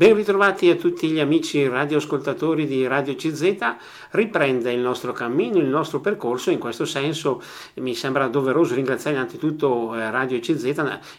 Ben ritrovati a tutti gli amici radioascoltatori di Radio CZ. Riprende il nostro cammino, il nostro percorso. In questo senso mi sembra doveroso ringraziare innanzitutto eh, Radio CZ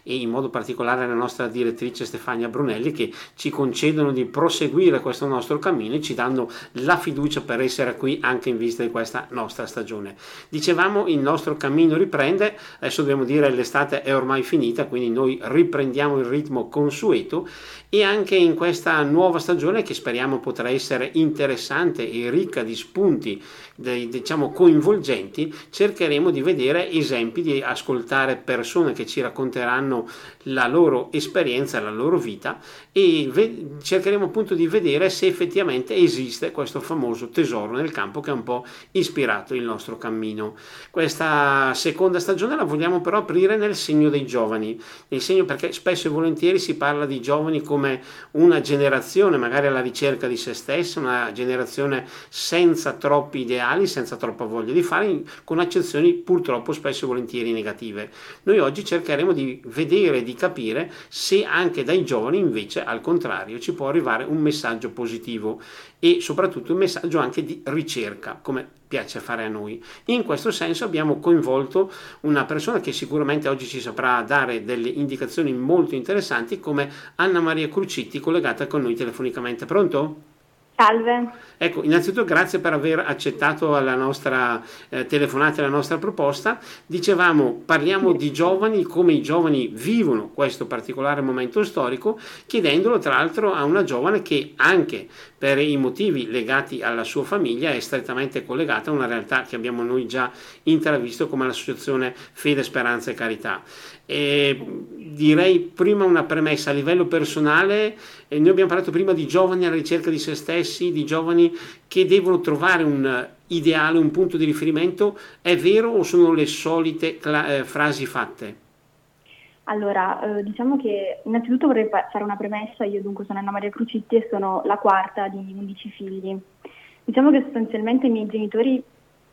e in modo particolare la nostra direttrice Stefania Brunelli che ci concedono di proseguire questo nostro cammino e ci danno la fiducia per essere qui anche in vista di questa nostra stagione. Dicevamo il nostro cammino riprende, adesso dobbiamo dire l'estate è ormai finita, quindi noi riprendiamo il ritmo consueto e anche in questa nuova stagione che speriamo potrà essere interessante e ricca di spunti diciamo coinvolgenti cercheremo di vedere esempi di ascoltare persone che ci racconteranno la loro esperienza la loro vita e ve- cercheremo appunto di vedere se effettivamente esiste questo famoso tesoro nel campo che ha un po' ispirato il nostro cammino questa seconda stagione la vogliamo però aprire nel segno dei giovani nel segno perché spesso e volentieri si parla di giovani come una generazione magari alla ricerca di se stessa, una generazione senza troppi ideali, senza troppa voglia di fare, con accezioni purtroppo spesso e volentieri negative. Noi oggi cercheremo di vedere, di capire se anche dai giovani invece al contrario ci può arrivare un messaggio positivo e soprattutto un messaggio anche di ricerca, come piace fare a noi. In questo senso abbiamo coinvolto una persona che sicuramente oggi ci saprà dare delle indicazioni molto interessanti come Anna Maria Crucitti collegata con noi telefonicamente. Pronto? Salve. Ecco, innanzitutto grazie per aver accettato la nostra eh, telefonata e la nostra proposta. Dicevamo, parliamo di giovani, come i giovani vivono questo particolare momento storico, chiedendolo tra l'altro a una giovane che anche per i motivi legati alla sua famiglia è strettamente collegata a una realtà che abbiamo noi già intravisto come l'associazione Fede, Speranza e Carità. E direi prima una premessa a livello personale, noi abbiamo parlato prima di giovani alla ricerca di se stessi, di giovani che devono trovare un ideale, un punto di riferimento, è vero o sono le solite cla- eh, frasi fatte? Allora, eh, diciamo che innanzitutto vorrei fare una premessa, io dunque sono Anna Maria Crucitti e sono la quarta di 11 figli. Diciamo che sostanzialmente i miei genitori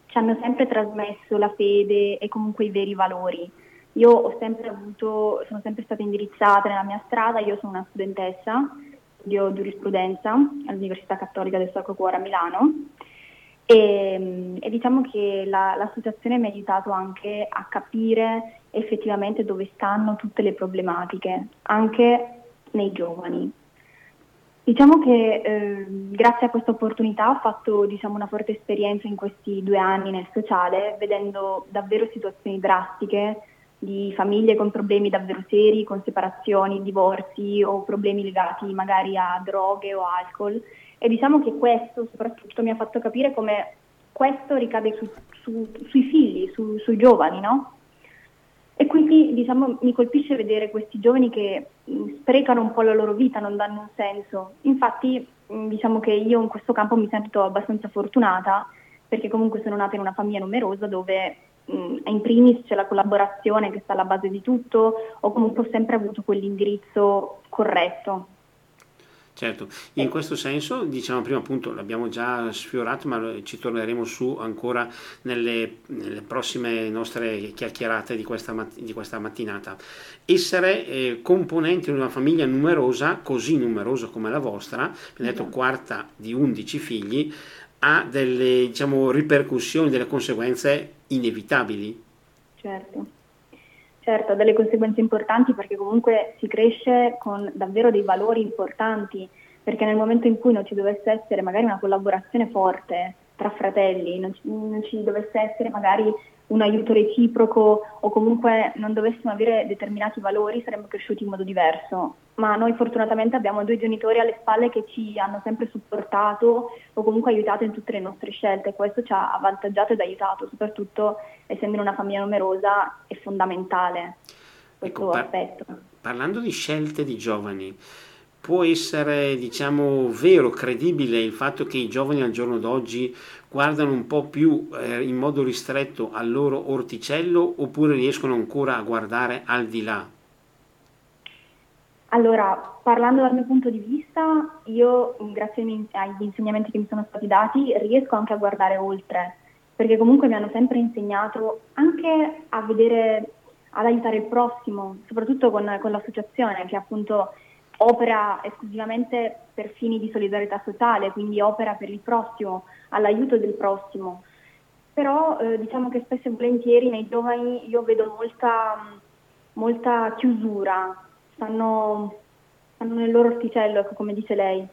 ci hanno sempre trasmesso la fede e comunque i veri valori. Io sempre avuto, sono sempre stata indirizzata nella mia strada, io sono una studentessa, studio giurisprudenza all'Università Cattolica del Sacro Cuore a Milano. E, e diciamo che la, l'associazione mi ha aiutato anche a capire effettivamente dove stanno tutte le problematiche, anche nei giovani. Diciamo che eh, grazie a questa opportunità ho fatto diciamo, una forte esperienza in questi due anni nel sociale, vedendo davvero situazioni drastiche di famiglie con problemi davvero seri, con separazioni, divorzi o problemi legati magari a droghe o alcol. E diciamo che questo soprattutto mi ha fatto capire come questo ricade su, su, sui figli, su, sui giovani, no? Quindi diciamo, mi colpisce vedere questi giovani che sprecano un po' la loro vita, non danno un senso. Infatti diciamo che io in questo campo mi sento abbastanza fortunata perché comunque sono nata in una famiglia numerosa dove in primis c'è la collaborazione che sta alla base di tutto o comunque ho sempre avuto quell'indirizzo corretto. Certo, in questo senso, diciamo prima appunto, l'abbiamo già sfiorato, ma ci torneremo su ancora nelle, nelle prossime nostre chiacchierate di questa, di questa mattinata. Essere eh, componente di una famiglia numerosa, così numerosa come la vostra, abbiamo detto quarta di 11 figli, ha delle diciamo, ripercussioni, delle conseguenze inevitabili. Certo. Certo, ha delle conseguenze importanti perché comunque si cresce con davvero dei valori importanti, perché nel momento in cui non ci dovesse essere magari una collaborazione forte tra fratelli, non ci, non ci dovesse essere magari un aiuto reciproco o comunque non dovessimo avere determinati valori saremmo cresciuti in modo diverso. Ma noi fortunatamente abbiamo due genitori alle spalle che ci hanno sempre supportato o comunque aiutato in tutte le nostre scelte e questo ci ha avvantaggiato ed aiutato, soprattutto essendo in una famiglia numerosa è fondamentale questo ecco, par- aspetto. Parlando di scelte di giovani, può essere diciamo vero, credibile il fatto che i giovani al giorno d'oggi guardano un po' più eh, in modo ristretto al loro orticello oppure riescono ancora a guardare al di là? Allora, parlando dal mio punto di vista, io grazie agli insegnamenti che mi sono stati dati riesco anche a guardare oltre, perché comunque mi hanno sempre insegnato anche a vedere, ad aiutare il prossimo, soprattutto con, con l'associazione che appunto opera esclusivamente per fini di solidarietà sociale, quindi opera per il prossimo, all'aiuto del prossimo. Però eh, diciamo che spesso e volentieri nei giovani io vedo molta, molta chiusura, stanno, stanno, nel loro orticello, ecco, come dice lei,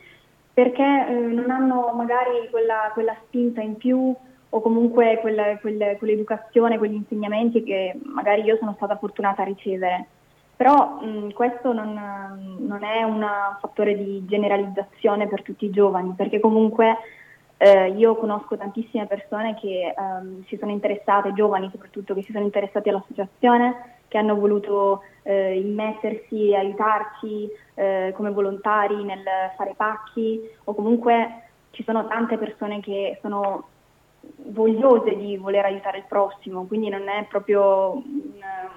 perché eh, non hanno magari quella, quella, spinta in più o comunque quella, quella, quell'educazione, quegli insegnamenti che magari io sono stata fortunata a ricevere. Però mh, questo non, non, è un fattore di generalizzazione per tutti i giovani, perché comunque eh, io conosco tantissime persone che ehm, si sono interessate, giovani soprattutto, che si sono interessati all'associazione, che hanno voluto eh, immettersi aiutarci eh, come volontari nel fare pacchi o comunque ci sono tante persone che sono vogliose di voler aiutare il prossimo, quindi non è proprio un,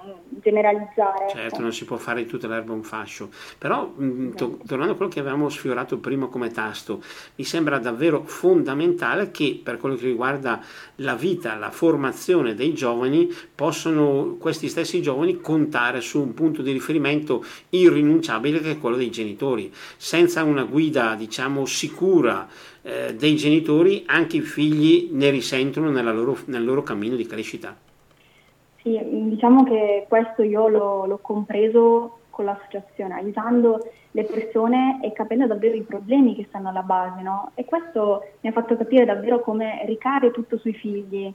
un generalizzare. Certo, ecco. non si può fare di tutta l'erba un fascio, però mh, mm, to- esatto. tornando a quello che avevamo sfiorato prima come tasto, mi sembra davvero fondamentale che per quello che riguarda la vita, la formazione dei giovani, possono questi stessi giovani contare su un punto di riferimento irrinunciabile che è quello dei genitori. Senza una guida, diciamo, sicura, eh, dei genitori anche i figli ne risentono loro, nel loro cammino di crescita. Sì, diciamo che questo io l'ho, l'ho compreso con l'associazione, aiutando le persone e capendo davvero i problemi che stanno alla base, no? E questo mi ha fatto capire davvero come ricade tutto sui figli.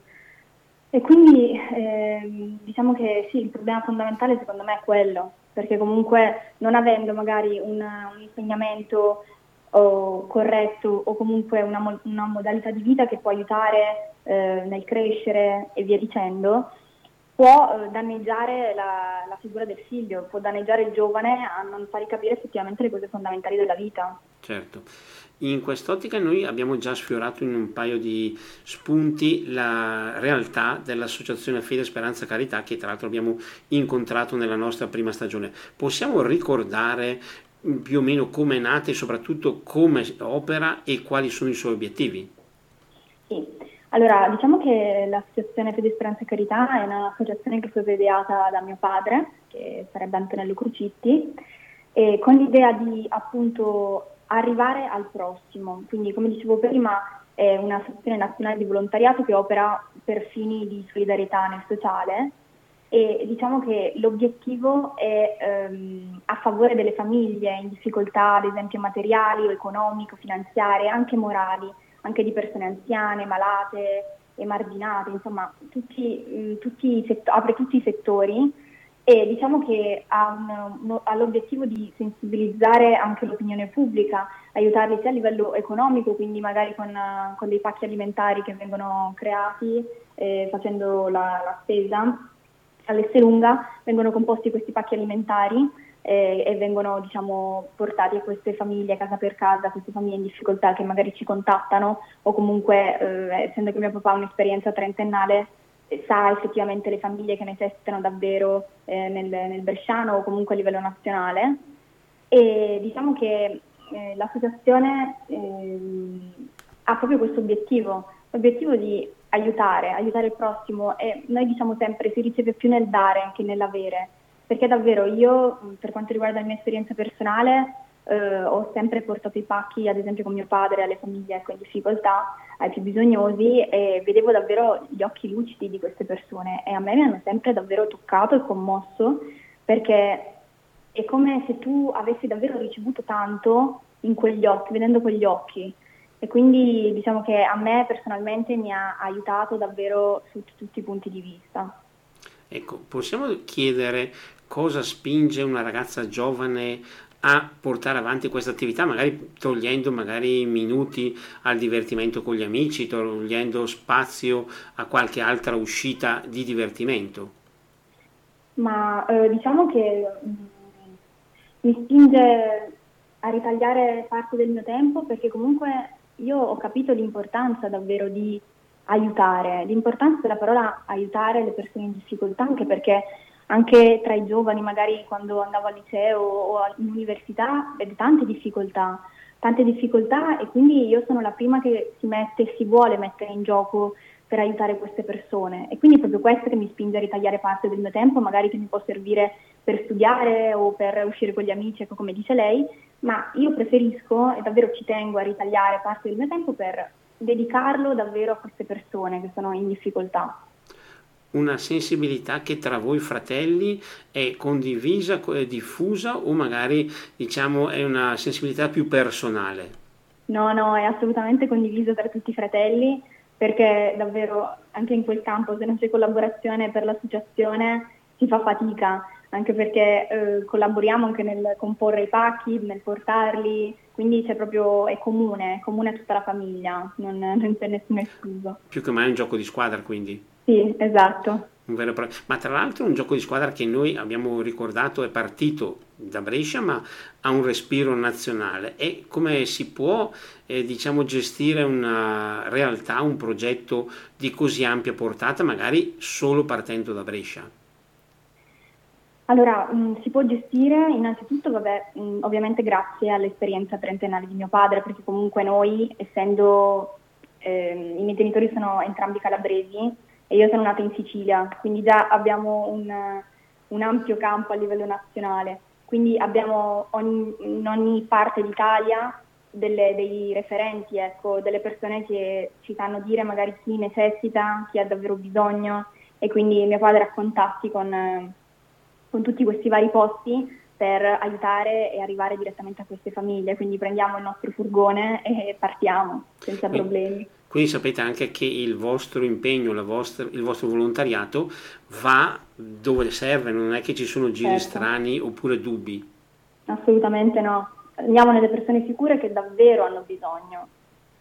E quindi eh, diciamo che sì, il problema fondamentale secondo me è quello, perché comunque non avendo magari un, un insegnamento o corretto o comunque una, una, modalità di vita che può aiutare eh, nel crescere e via dicendo, può eh, danneggiare la, la, figura del figlio, può danneggiare il giovane a non fargli capire effettivamente le cose fondamentali della vita. Certo. In quest'ottica noi abbiamo già sfiorato in un paio di spunti la realtà dell'associazione Fede Speranza Carità che tra l'altro abbiamo incontrato nella nostra prima stagione. Possiamo ricordare più o meno come è nata e soprattutto come opera e quali sono i suoi obiettivi? Sì, allora diciamo che l'associazione Fede Speranza e Carità è un'associazione che fu ideata da mio padre, che sarebbe Antonello Crucitti, e con l'idea di appunto arrivare al prossimo, quindi come dicevo prima è un'associazione nazionale di volontariato che opera per fini di solidarietà nel sociale e diciamo che l'obiettivo è ehm, a favore delle famiglie in difficoltà, ad esempio materiali o economico, finanziarie, anche morali, anche di persone anziane, malate, emarginate, insomma tutti, mm, tutti sett- apre tutti i settori. E diciamo che ha, un, ha, l'obiettivo di sensibilizzare anche l'opinione pubblica, aiutarli sia a livello economico, quindi magari con, con dei pacchi alimentari che vengono creati eh, facendo la, la spesa all'Esselunga vengono composti questi pacchi alimentari eh, e vengono diciamo, portati a queste famiglie casa per casa, queste famiglie in difficoltà che magari ci contattano o comunque eh, essendo che mio papà ha un'esperienza trentennale eh, sa effettivamente le famiglie che necessitano davvero eh, nel, nel, Bresciano o comunque a livello nazionale. E diciamo che eh, l'associazione ehm, ha proprio questo obiettivo, l'obiettivo di aiutare, aiutare il prossimo e noi diciamo sempre si riceve più nel dare che nell'avere, perché davvero io per quanto riguarda la mia esperienza personale eh, ho sempre portato i pacchi ad esempio con mio padre alle famiglie ecco, in difficoltà, ai più bisognosi e vedevo davvero gli occhi lucidi di queste persone. E a me mi hanno sempre davvero toccato e commosso perché è come se tu avessi davvero ricevuto tanto in quegli occhi, vedendo quegli occhi e quindi diciamo che a me personalmente mi ha aiutato davvero su tutti i punti di vista. Ecco, possiamo chiedere cosa spinge una ragazza giovane a portare avanti questa attività, magari togliendo magari minuti al divertimento con gli amici, togliendo spazio a qualche altra uscita di divertimento? Ma eh, diciamo che mm, mi spinge a ritagliare parte del mio tempo perché comunque io ho capito l'importanza davvero di aiutare, l'importanza della parola aiutare le persone in difficoltà, anche perché anche tra i giovani, magari quando andavo al liceo o in università, vedo tante difficoltà, tante difficoltà e quindi io sono la prima che si mette e si vuole mettere in gioco per aiutare queste persone. E quindi è proprio questo che mi spinge a ritagliare parte del mio tempo, magari che mi può servire per studiare o per uscire con gli amici, ecco come dice lei, ma io preferisco e davvero ci tengo a ritagliare parte del mio tempo per dedicarlo davvero a queste persone che sono in difficoltà. Una sensibilità che tra voi fratelli è condivisa, è diffusa o magari diciamo è una sensibilità più personale? No, no, è assolutamente condivisa tra tutti i fratelli perché davvero anche in quel campo se non c'è collaborazione per l'associazione si fa fatica, anche perché eh, collaboriamo anche nel comporre i pacchi, nel portarli, quindi c'è proprio, è comune, è comune a tutta la famiglia, non, non c'è nessuno escluso. Più che mai un gioco di squadra quindi? Sì, esatto. Ma tra l'altro un gioco di squadra che noi abbiamo ricordato è partito da Brescia ma ha un respiro nazionale e come si può eh, diciamo, gestire una realtà, un progetto di così ampia portata magari solo partendo da Brescia? Allora, mh, mm, si può gestire innanzitutto, vabbè, mh, mm, ovviamente grazie all'esperienza trentennale di mio padre, perché comunque noi, essendo eh, i miei genitori sono entrambi calabresi e io sono nata in Sicilia, quindi già abbiamo un, un ampio campo a livello nazionale, quindi abbiamo ogni, in ogni parte d'Italia delle, dei referenti, ecco, delle persone che ci sanno dire magari chi necessita, chi ha davvero bisogno e quindi mio padre ha contatti con con tutti questi vari posti per aiutare e arrivare direttamente a queste famiglie. Quindi prendiamo il nostro furgone e partiamo senza problemi. Quindi sapete anche che il vostro impegno, vostra, il vostro volontariato va dove serve, non è che ci sono giri certo. strani oppure dubbi. Assolutamente no. Andiamo nelle persone sicure che davvero hanno bisogno,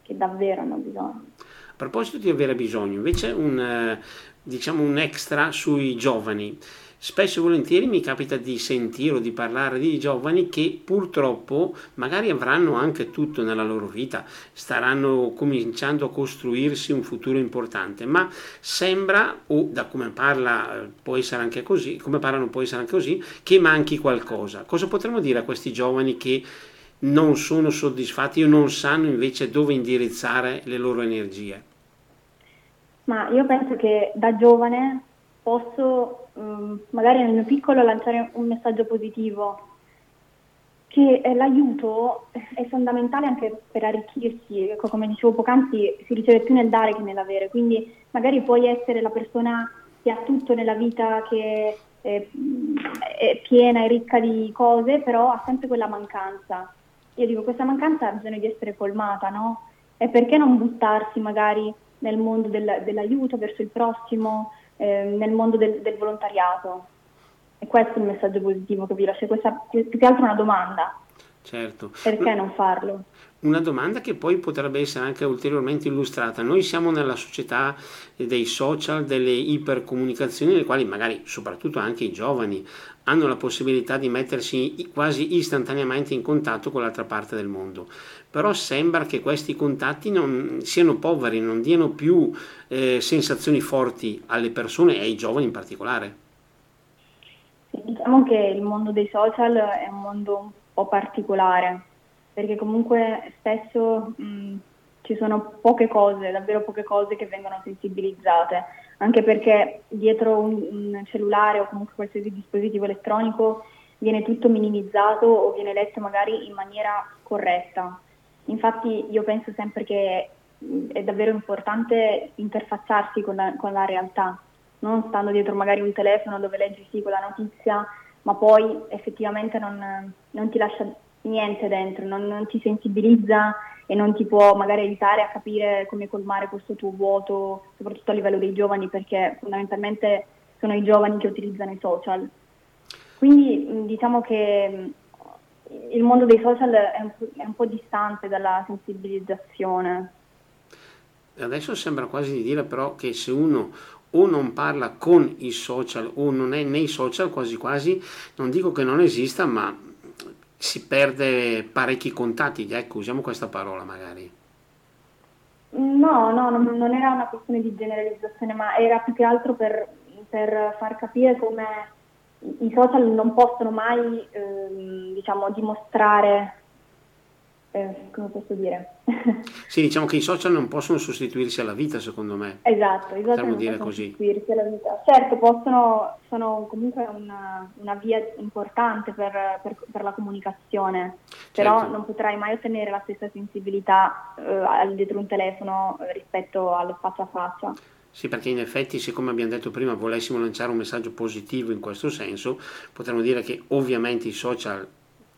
che davvero hanno bisogno. A proposito di avere bisogno, invece un, eh, diciamo un extra sui giovani. Spesso e volentieri mi capita di sentire o di parlare di giovani che purtroppo magari avranno anche tutto nella loro vita, staranno cominciando a costruirsi un futuro importante, ma sembra, o da come parla può essere anche così, come parlano può essere anche così, che manchi qualcosa. Cosa potremmo dire a questi giovani che non sono soddisfatti o non sanno invece dove indirizzare le loro energie? Ma io penso che da giovane posso um, magari nel mio piccolo lanciare un messaggio positivo, che eh, l'aiuto è fondamentale anche per arricchirsi, ecco, come dicevo poc'anzi si riceve più nel dare che nell'avere, quindi magari puoi essere la persona che ha tutto nella vita, che è, è piena e ricca di cose, però ha sempre quella mancanza. Io dico, questa mancanza ha bisogno di essere colmata, no? E perché non buttarsi magari nel mondo del, dell'aiuto verso il prossimo, eh, nel mondo del, del, volontariato. E questo è il messaggio positivo che vi lascio, questa più, più che altro una domanda. Certo. Perché non farlo? Una domanda che poi potrebbe essere anche ulteriormente illustrata. Noi siamo nella società dei social, delle ipercomunicazioni, nelle quali magari soprattutto anche i giovani hanno la possibilità di mettersi quasi istantaneamente in contatto con l'altra parte del mondo. Però sembra che questi contatti non siano poveri, non diano più eh, sensazioni forti alle persone e ai giovani in particolare. Diciamo che il mondo dei social è un mondo un po' particolare, perché comunque spesso mh, ci sono poche cose, davvero poche cose che vengono sensibilizzate anche perché dietro un, un cellulare o comunque qualsiasi dispositivo elettronico viene tutto minimizzato o viene letto magari in maniera corretta. Infatti io penso sempre che è davvero importante interfacciarsi con la, con la, realtà, non stando dietro magari un telefono dove leggi sì quella notizia, ma poi effettivamente non, non ti lascia niente dentro, non, non, ti sensibilizza e non ti può magari aiutare a capire come colmare questo tuo vuoto, soprattutto a livello dei giovani, perché fondamentalmente sono i giovani che utilizzano i social. Quindi diciamo che il mondo dei social è un, è un po' distante dalla sensibilizzazione. Adesso sembra quasi di dire però che se uno o non parla con i social o non è nei social quasi quasi, non dico che non esista, ma si perde parecchi contatti, ecco, usiamo questa parola magari. No, no, non era una questione di generalizzazione, ma era più che altro per, per far capire come i social non possono mai ehm, diciamo, dimostrare eh, come posso dire? sì, diciamo che i social non possono sostituirsi alla vita, secondo me. Esatto, social non dire possono così. sostituirsi alla vita. Certo, possono, sono comunque una, una via importante per, per, per, la comunicazione, però certo. non potrai mai ottenere la stessa sensibilità eh, dietro un telefono rispetto allo faccia a faccia. Sì, perché in effetti, siccome abbiamo detto prima, volessimo lanciare un messaggio positivo in questo senso, potremmo dire che ovviamente i social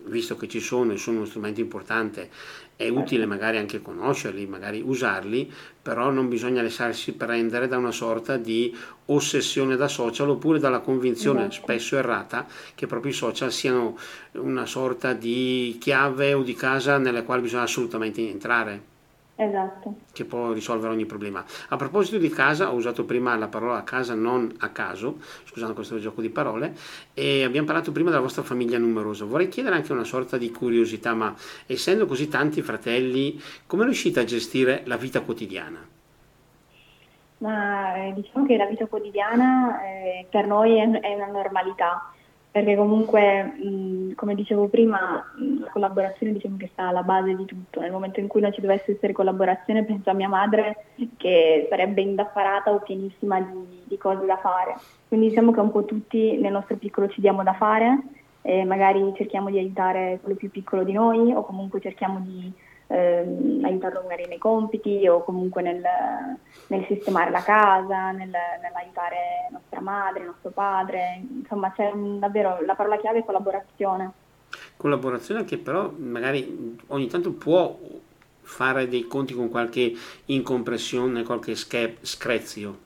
visto che ci sono e sono uno strumento importante, è utile magari anche conoscerli, magari usarli, però non bisogna lasciarsi prendere da una sorta di ossessione da social oppure dalla convinzione esatto. spesso errata che proprio i social siano una sorta di chiave o di casa nella quale bisogna assolutamente entrare. Esatto. Che può risolvere ogni problema. A proposito di casa, ho usato prima la parola casa non a caso, scusate questo gioco di parole, e abbiamo parlato prima della vostra famiglia numerosa. Vorrei chiedere anche una sorta di curiosità, ma essendo così tanti fratelli, come riuscite a gestire la vita quotidiana? Ma eh, diciamo che la vita quotidiana eh, per noi è, è una normalità perché comunque, mh, come dicevo prima, la collaborazione diciamo che sta alla base di tutto. Nel momento in cui non ci dovesse essere collaborazione, penso a mia madre che sarebbe indaffarata o pienissima di, di cose da fare. Quindi diciamo che un po' tutti nel nostro piccolo ci diamo da fare e magari cerchiamo di aiutare quello più piccolo di noi o comunque cerchiamo di eh, aiutarlo magari nei compiti o comunque nel, nel sistemare la casa, nel, nell'aiutare nostra madre, nostro padre, insomma c'è un, davvero la parola chiave è collaborazione. Collaborazione che però magari ogni tanto può fare dei conti con qualche incompressione, qualche screzio.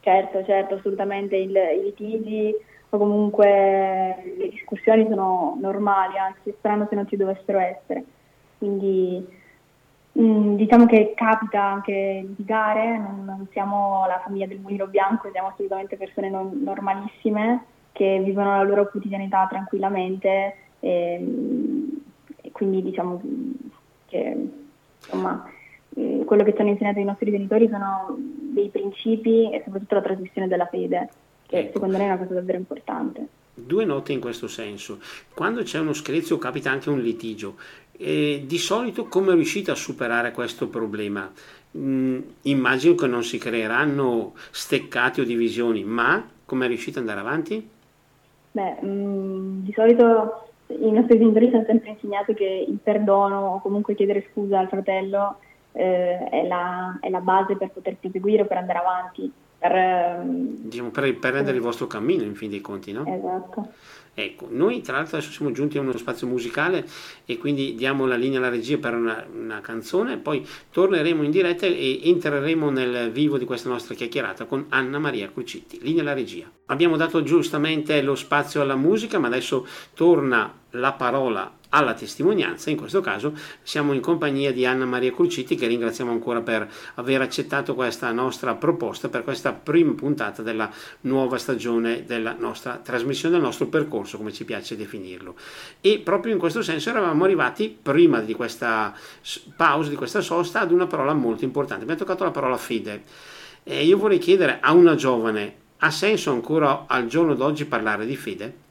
Certo, certo, assolutamente il, i litigi o comunque le discussioni sono normali, anzi strano se non ci dovessero essere quindi mh, mm, diciamo che capita anche litigare, non, non siamo la famiglia del mulino bianco, siamo assolutamente persone non, normalissime che vivono la loro quotidianità tranquillamente e, e quindi diciamo che insomma mm, quello che ci hanno insegnato i nostri genitori sono dei principi e soprattutto la trasmissione della fede, che ecco. secondo me è una cosa davvero importante. Due note in questo senso. Quando c'è uno screzio capita anche un litigio. E di solito come riuscite a superare questo problema? Mm, immagino che non si creeranno steccati o divisioni, ma come riuscite ad andare avanti? Beh, mh, mm, di solito i nostri genitori ci hanno sempre insegnato che il perdono o comunque chiedere scusa al fratello eh, è, la, è, la, base per poter proseguire o per andare avanti. Per, diciamo, per, per rendere il vostro cammino, in fin dei conti, no? Esatto. Ecco, noi tra l'altro adesso siamo giunti a uno spazio musicale e quindi diamo la linea alla regia per una, una, canzone, poi torneremo in diretta e entreremo nel vivo di questa nostra chiacchierata con Anna Maria Crucitti. Linea alla regia. Abbiamo dato giustamente lo spazio alla musica, ma adesso torna la parola alla testimonianza, in questo caso siamo in compagnia di Anna Maria Crucitti che ringraziamo ancora per aver accettato questa nostra proposta per questa prima puntata della nuova stagione della nostra trasmissione, del nostro percorso come ci piace definirlo. E proprio in questo senso eravamo arrivati prima di questa pausa, di questa sosta, ad una parola molto importante. Abbiamo toccato la parola fede. E io vorrei chiedere a una giovane, ha senso ancora al giorno d'oggi parlare di fede?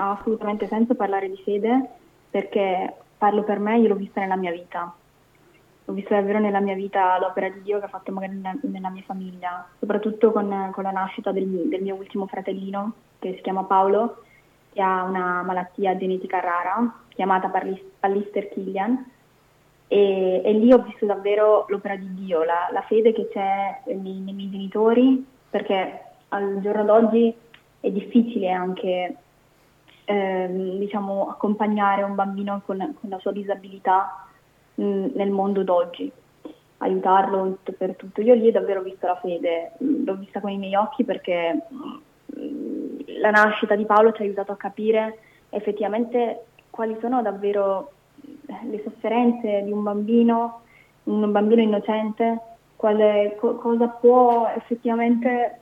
Ha assolutamente senso parlare di fede perché parlo per me, io l'ho vista nella mia vita. L'ho vista davvero nella mia vita l'opera di Dio che ha fatto magari nella, nella mia famiglia, soprattutto con, con la nascita del, del, mio ultimo fratellino che si chiama Paolo, che ha una malattia genetica rara chiamata Pallister Killian. E, e, lì ho visto davvero l'opera di Dio, la, la fede che c'è nei, nei miei genitori, perché al giorno d'oggi è difficile anche ehm, diciamo, accompagnare un bambino con, con la sua disabilità mh, mm, nel mondo d'oggi, aiutarlo per tutto. Io lì ho davvero visto la fede, mm, l'ho vista con i miei occhi perché mm, la nascita di Paolo ci ha aiutato a capire effettivamente quali sono davvero le sofferenze di un bambino, un bambino innocente, quale, co- cosa può effettivamente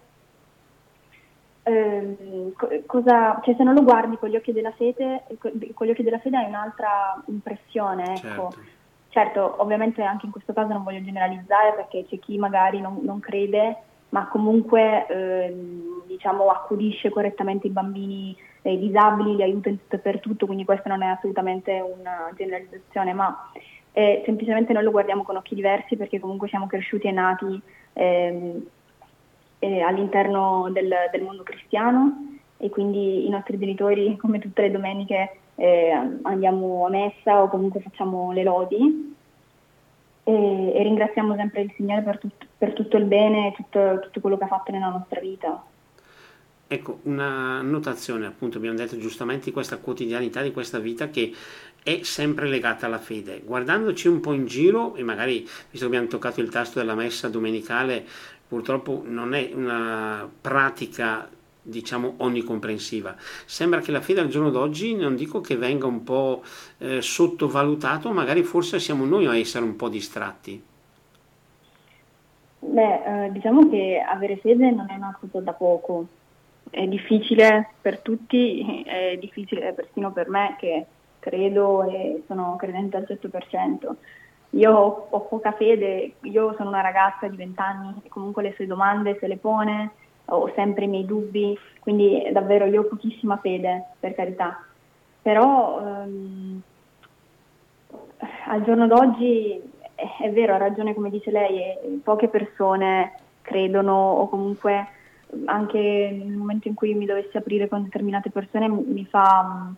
Ehm, cosa, cioè se non lo guardi con gli occhi della fede, con gli occhi della fede hai un'altra impressione. Ecco. Certo. certo. ovviamente anche in questo caso non voglio generalizzare perché c'è chi magari non, non crede, ma comunque ehm, diciamo, accudisce correttamente i bambini i disabili, li aiuta in tutto e per tutto, quindi questa non è assolutamente una generalizzazione, ma eh, semplicemente noi lo guardiamo con occhi diversi perché comunque siamo cresciuti e nati ehm, eh, all'interno del, del, mondo cristiano e quindi i nostri genitori, come tutte le domeniche, eh, andiamo a messa o comunque facciamo le lodi e, e ringraziamo sempre il Signore per, tut, per tutto il bene e tutto, tutto quello che ha fatto nella nostra vita. Ecco, una notazione, appunto, abbiamo detto giustamente di questa quotidianità, di questa vita che è sempre legata alla fede. Guardandoci un po' in giro, e magari, visto che abbiamo toccato il tasto della messa domenicale, purtroppo non è una pratica diciamo onnicomprensiva. Sembra che la fede al giorno d'oggi non dico che venga un po' eh, sottovalutato, magari forse siamo noi a essere un po' distratti. Beh, eh, diciamo che avere fede non è una cosa da poco, è difficile per tutti, è difficile persino per me che credo e sono credente al 100%. Io ho poca fede, io sono una ragazza di 20 anni e comunque le sue domande se le pone, ho sempre i miei dubbi, quindi davvero io ho pochissima fede, per carità. Però ehm, al giorno d'oggi è, vero, ha ragione come dice lei, poche persone credono o comunque anche nel momento in cui mi dovessi aprire con determinate persone mi fa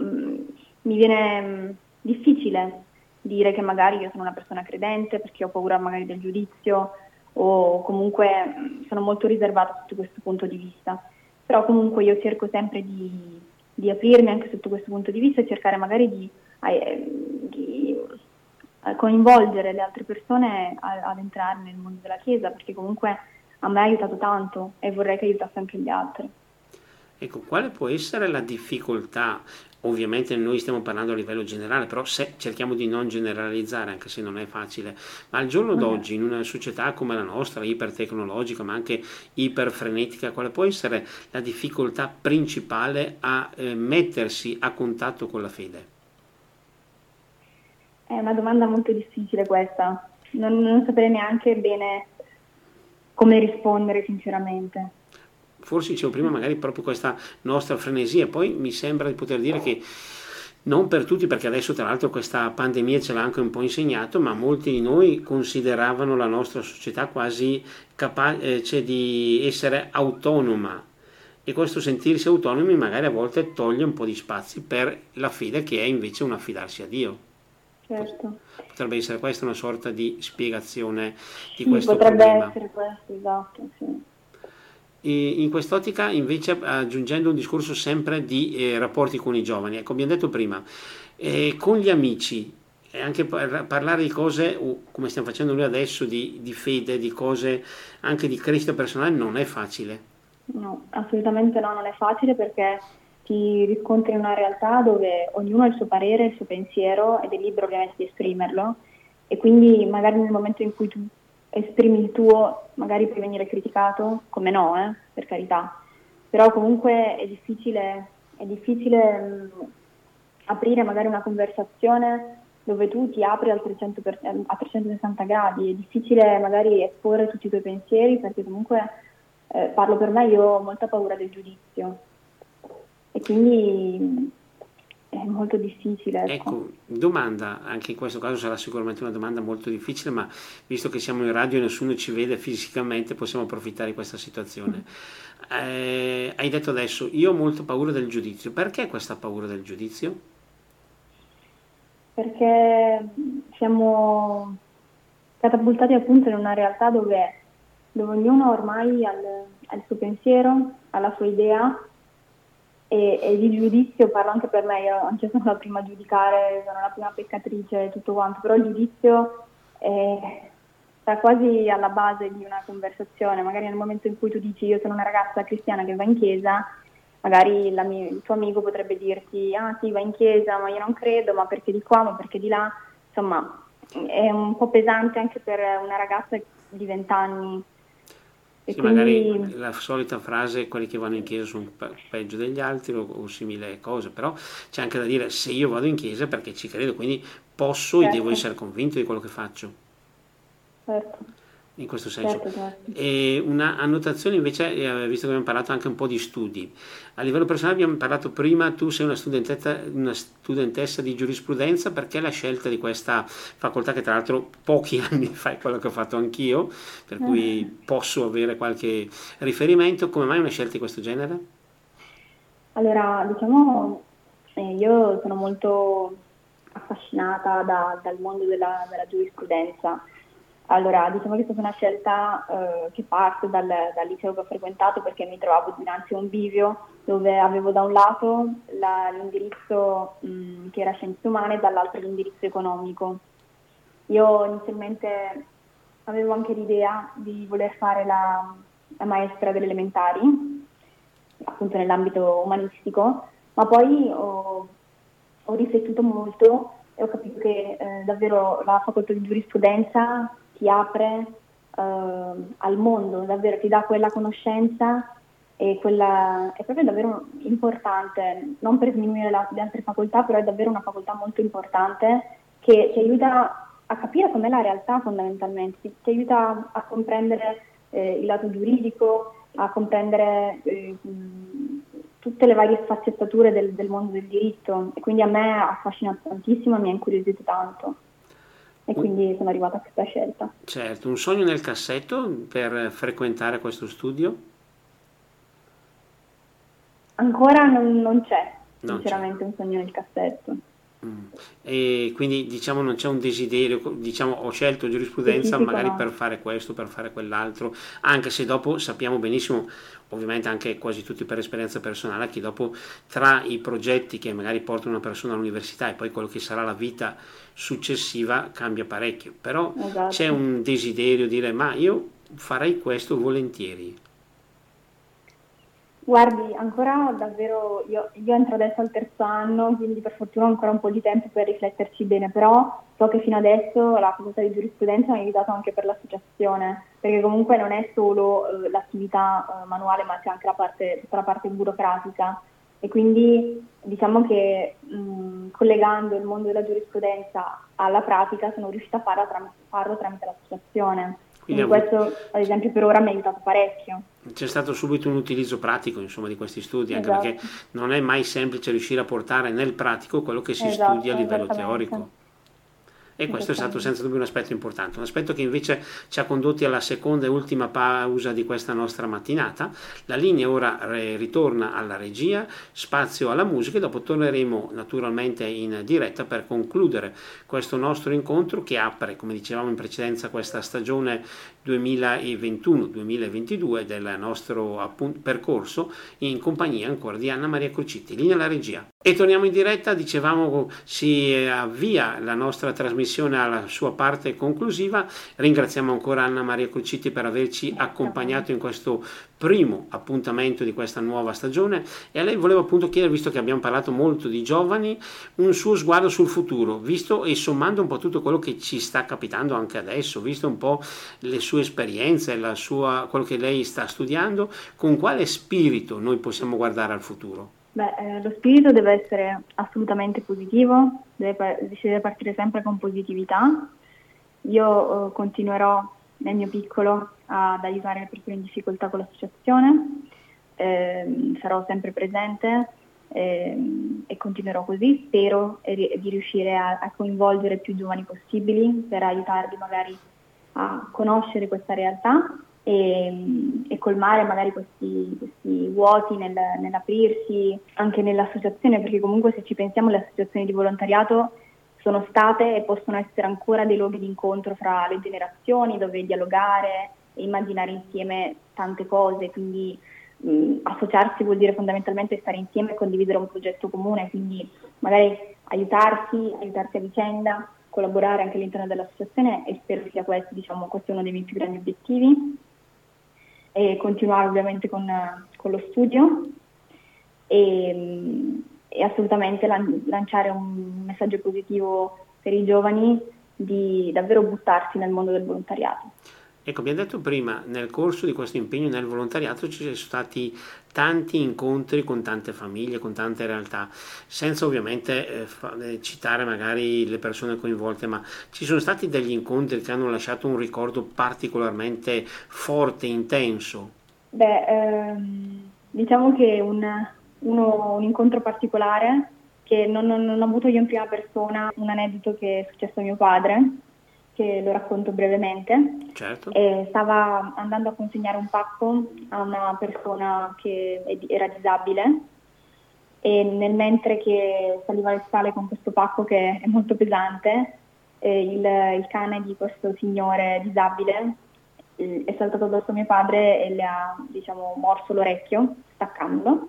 mm, mi viene mm, difficile dire che magari io sono una persona credente perché ho paura magari del giudizio o comunque sono molto riservata sotto questo punto di vista. Però comunque io cerco sempre di, di aprirmi anche sotto questo punto di vista e cercare magari di, eh, di eh, coinvolgere le altre persone ad entrare nel mondo della Chiesa perché comunque a me ha aiutato tanto e vorrei che aiutasse anche gli altri. Ecco, quale può essere la difficoltà? Ovviamente noi stiamo parlando a livello generale, però se cerchiamo di non generalizzare, anche se non è facile, ma al giorno okay. d'oggi in una società come la nostra, ipertecnologica, ma anche iperfrenetica, quale può essere la difficoltà principale a eh, mettersi a contatto con la fede? È una domanda molto difficile questa, non, non sapere neanche bene come rispondere sinceramente. Forse dicevo prima magari proprio questa nostra frenesia, poi mi sembra di poter dire che non per tutti, perché adesso tra l'altro questa pandemia ce l'ha anche un po' insegnato, ma molti di noi consideravano la nostra società quasi capace cioè di essere autonoma e questo sentirsi autonomi magari a volte toglie un po' di spazi per la fede che è invece un affidarsi a Dio. Certo. Potrebbe essere questa una sorta di spiegazione di sì, questo potrebbe problema. essere questo, esatto, sì. In quest'ottica invece aggiungendo un discorso sempre di eh, rapporti con i giovani, ecco abbiamo detto prima, eh, con gli amici, e anche par- parlare di cose, come stiamo facendo noi adesso, di, di fede, di cose anche di crescita personale non è facile. No, assolutamente no, non è facile perché ti riscontri in una realtà dove ognuno ha il suo parere, il suo pensiero ed è libero ovviamente di esprimerlo e quindi magari nel momento in cui tu esprimi il tuo magari puoi venire criticato, come no, eh, per carità, però comunque è difficile, è difficile mh, aprire magari una conversazione dove tu ti apri al 300 per, a 360 gradi, è difficile magari esporre tutti i tuoi pensieri perché comunque eh, parlo per me, io ho molta paura del giudizio. E quindi è molto difficile. Ecco. ecco. domanda, anche in questo caso sarà sicuramente una domanda molto difficile, ma visto che siamo in radio e nessuno ci vede fisicamente, possiamo approfittare di questa situazione. Eh, hai detto adesso, io ho molto paura del giudizio, perché questa paura del giudizio? Perché siamo catapultati appunto in una realtà dove, dove ognuno ormai ha il suo pensiero, ha la sua idea e, e, il giudizio parlo anche per me, io anche sono la prima a giudicare, sono la prima peccatrice e tutto quanto, però il giudizio è, sta quasi alla base di una conversazione, magari nel momento in cui tu dici io sono una ragazza cristiana che va in chiesa, magari mia, il tuo amico potrebbe dirti ah sì va in chiesa ma io non credo, ma perché di qua, ma perché di là, insomma è un po' pesante anche per una ragazza di 20 anni e sì, quindi... magari la solita frase quelli che vanno in chiesa sono peggio degli altri o, o simili cose, però c'è anche da dire se io vado in chiesa perché ci credo, quindi posso certo. e devo essere convinto di quello che faccio. Certo. In questo senso. Certo, certo. E una annotazione invece, eh, visto che abbiamo parlato anche un po' di studi, a livello personale abbiamo parlato prima, tu sei una studentessa, una studentessa di giurisprudenza, perché la scelta di questa facoltà, che tra l'altro pochi anni fa è quello che ho fatto anch'io, per cui mm. posso avere qualche riferimento, come mai una scelta di questo genere? Allora, diciamo, eh, io sono molto affascinata da, dal mondo della, della giurisprudenza allora, diciamo che è stata una scelta eh, che parte dal, dal, liceo che ho frequentato perché mi trovavo dinanzi a un bivio dove avevo da un lato la, l'indirizzo mh, che era scienze umane e dall'altro l'indirizzo economico. Io inizialmente avevo anche l'idea di voler fare la, la maestra delle elementari, appunto nell'ambito umanistico, ma poi ho, ho riflettuto molto e ho capito che eh, davvero la facoltà di giurisprudenza ti apre uh, al mondo, davvero ti dà quella conoscenza e quella è proprio davvero importante, non per sminuire la, le altre facoltà, però è davvero una facoltà molto importante che ti aiuta a capire com'è la realtà fondamentalmente, ti, ti aiuta a comprendere eh, il lato giuridico, a comprendere eh, tutte le varie sfaccettature del, del, mondo del diritto. E quindi a me ha affascinato tantissimo e mi ha incuriosito tanto e quindi sono arrivata a questa scelta. Certo, un sogno nel cassetto per frequentare questo studio? Ancora non, non c'è, non sinceramente c'è. un sogno nel cassetto. Mm. E quindi diciamo non c'è un desiderio, diciamo ho scelto giurisprudenza magari per fare questo, per fare quell'altro, anche se dopo sappiamo benissimo, ovviamente anche quasi tutti per esperienza personale, che dopo tra i progetti che magari portano una persona all'università e poi quello che sarà la vita successiva cambia parecchio, però esatto. c'è un desiderio di dire ma io farei questo volentieri. Guardi, ancora davvero, io, io, entro adesso al terzo anno, quindi per fortuna ho ancora un po' di tempo per rifletterci bene, però so che fino adesso la facoltà di giurisprudenza mi ha aiutato anche per l'associazione, perché comunque non è solo eh, l'attività eh, manuale, ma c'è anche la parte, tutta la parte burocratica. E quindi diciamo che mh, collegando il mondo della giurisprudenza alla pratica sono riuscita a farlo, tram- farlo tramite l'associazione. Quindi, Quindi questo ad esempio per ora mi ha aiutato parecchio. C'è stato subito un utilizzo pratico insomma, di questi studi, anche esatto. perché non è mai semplice riuscire a portare nel pratico quello che si esatto, studia a livello teorico. E questo è stato senza dubbio un aspetto importante, un aspetto che invece ci ha condotti alla seconda e ultima pausa di questa nostra mattinata. La linea ora ritorna alla regia, spazio alla musica e dopo torneremo naturalmente in diretta per concludere questo nostro incontro che apre, come dicevamo in precedenza, questa stagione 2021-2022 del nostro appunto, percorso in compagnia ancora di Anna Maria Crucitti. Linea alla regia. E torniamo in diretta, dicevamo si avvia la nostra trasmissione alla sua parte conclusiva. Ringraziamo ancora Anna Maria Crucitti per averci accompagnato in questo primo appuntamento di questa nuova stagione e a lei volevo appunto chiedere, visto che abbiamo parlato molto di giovani, un suo sguardo sul futuro, visto e sommando un po' tutto quello che ci sta capitando anche adesso, visto un po' le sue esperienze, sua, quello che lei sta studiando, con quale spirito noi possiamo guardare al futuro? Beh, eh, lo spirito deve essere assolutamente positivo, deve, si deve partire sempre con positività. Io eh, continuerò nel mio piccolo ad aiutare le persone in difficoltà con l'associazione, eh, sarò sempre presente ehm, e continuerò così. Spero di riuscire a, a coinvolgere più giovani possibili per aiutarli magari a conoscere questa realtà e, e colmare magari questi, questi vuoti nel, nell'aprirsi anche nell'associazione, perché comunque se ci pensiamo le associazioni di volontariato sono state e possono essere ancora dei luoghi di incontro fra le generazioni dove dialogare e immaginare insieme tante cose, quindi mh, associarsi vuol dire fondamentalmente stare insieme e condividere un progetto comune, quindi magari aiutarsi, aiutarsi a vicenda, collaborare anche all'interno dell'associazione e spero sia questo, diciamo, questo è uno dei miei più grandi obiettivi e continuare ovviamente con, con lo studio e, e assolutamente lan- lanciare un messaggio positivo per i giovani di davvero buttarsi nel mondo del volontariato. Ecco, abbiamo detto prima, nel corso di questo impegno nel volontariato ci sono stati tanti incontri con tante famiglie, con tante realtà, senza ovviamente eh, fa, eh, citare magari le persone coinvolte, ma ci sono stati degli incontri che hanno lasciato un ricordo particolarmente forte, intenso. Beh, ehm, diciamo che un, uno, un incontro particolare che non, non, non, ho avuto io in prima persona, un aneddoto che è successo a mio padre, che lo racconto brevemente. Certo. stava andando a consegnare un pacco a una persona che era disabile e nel mentre che saliva le scale con questo pacco che è molto pesante, eh, il, il, cane di questo signore disabile eh, è saltato addosso a mio padre e le ha diciamo, morso l'orecchio, staccandolo.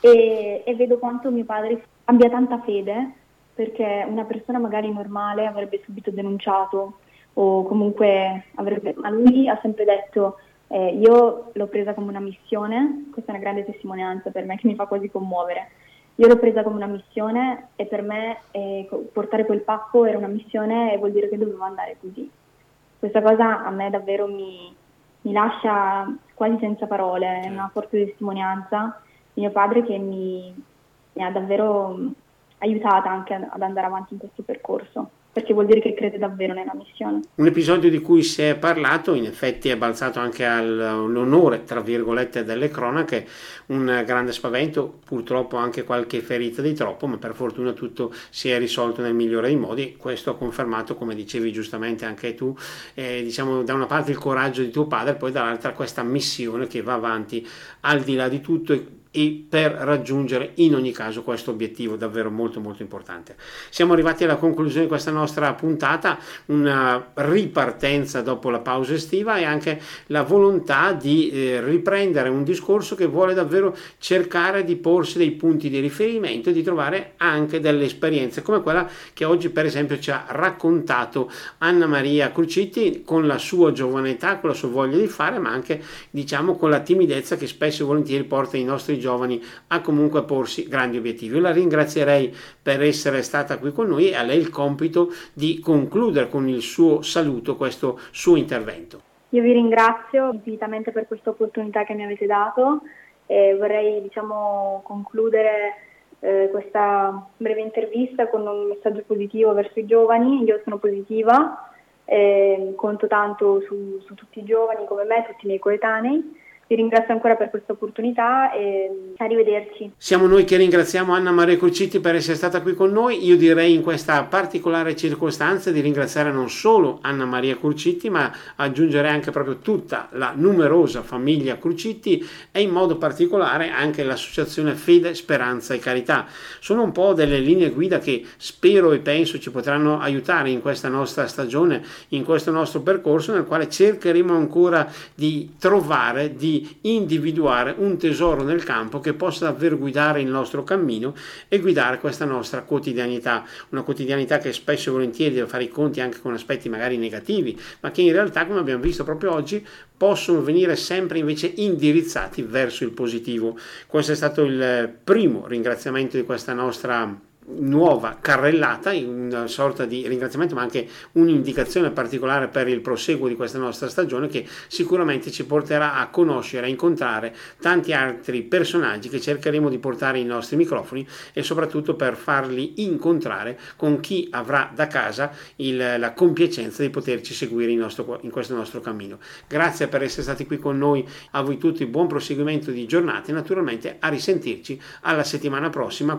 E, e vedo quanto mio padre abbia tanta fede perché una persona magari normale avrebbe subito denunciato o comunque avrebbe, ma lui ha sempre detto eh, io l'ho presa come una missione, questa è una grande testimonianza per me che mi fa quasi commuovere, io l'ho presa come una missione e per me eh, portare quel pacco era una missione e vuol dire che dovevo andare così. Questa cosa a me davvero mi, mi lascia quasi senza parole, è una forte testimonianza di mio padre che mi, mi ha davvero aiutata anche ad andare avanti in questo percorso perché vuol dire che crede davvero nella missione. Un episodio di cui si è parlato, in effetti è balzato anche all'onore, tra virgolette, delle cronache, un grande spavento, purtroppo anche qualche ferita di troppo, ma per fortuna tutto si è risolto nel migliore dei modi. Questo ha confermato, come dicevi giustamente anche tu, eh, diciamo da una parte il coraggio di tuo padre, poi dall'altra questa missione che va avanti al di là di tutto e per raggiungere in ogni caso questo obiettivo davvero molto molto importante. Siamo arrivati alla conclusione di questa nostra puntata, una ripartenza dopo la pausa estiva e anche la volontà di eh, riprendere un discorso che vuole davvero cercare di porsi dei punti di riferimento e di trovare anche delle esperienze come quella che oggi per esempio ci ha raccontato Anna Maria Crucitti con la sua giovane età, con la sua voglia di fare, ma anche diciamo con la timidezza che spesso e volentieri porta i nostri giovani a comunque porsi grandi obiettivi. Io la ringrazierei per essere stata qui con noi e a lei il compito di concludere con il suo saluto questo suo intervento. Io vi ringrazio infinitamente per questa opportunità che mi avete dato e vorrei diciamo, concludere eh, questa breve intervista con un messaggio positivo verso i giovani. Io sono positiva, eh, conto tanto su, su tutti i giovani come me, tutti i miei coetanei vi ringrazio ancora per questa opportunità e arrivederci. Siamo noi che ringraziamo Anna Maria Crucitti per essere stata qui con noi. Io direi in questa particolare circostanza di ringraziare non solo Anna Maria Crucitti, ma aggiungere anche proprio tutta la numerosa famiglia Crucitti e in modo particolare anche l'associazione Fede, Speranza e Carità. Sono un po' delle linee guida che spero e penso ci potranno aiutare in questa nostra stagione, in questo nostro percorso nel quale cercheremo ancora di trovare, di individuare un tesoro nel campo che possa davvero guidare il nostro cammino e guidare questa nostra quotidianità, una quotidianità che spesso e volentieri deve fare i conti anche con aspetti magari negativi, ma che in realtà, come abbiamo visto proprio oggi, possono venire sempre invece indirizzati verso il positivo. Questo è stato il primo ringraziamento di questa nostra nuova carrellata, una sorta di ringraziamento ma anche un'indicazione particolare per il proseguo di questa nostra stagione che sicuramente ci porterà a conoscere, a incontrare tanti altri personaggi che cercheremo di portare ai nostri microfoni e soprattutto per farli incontrare con chi avrà da casa il, la compiacenza di poterci seguire in, nostro, in questo nostro cammino. Grazie per essere stati qui con noi, a voi tutti buon proseguimento di giornate e naturalmente a risentirci alla settimana prossima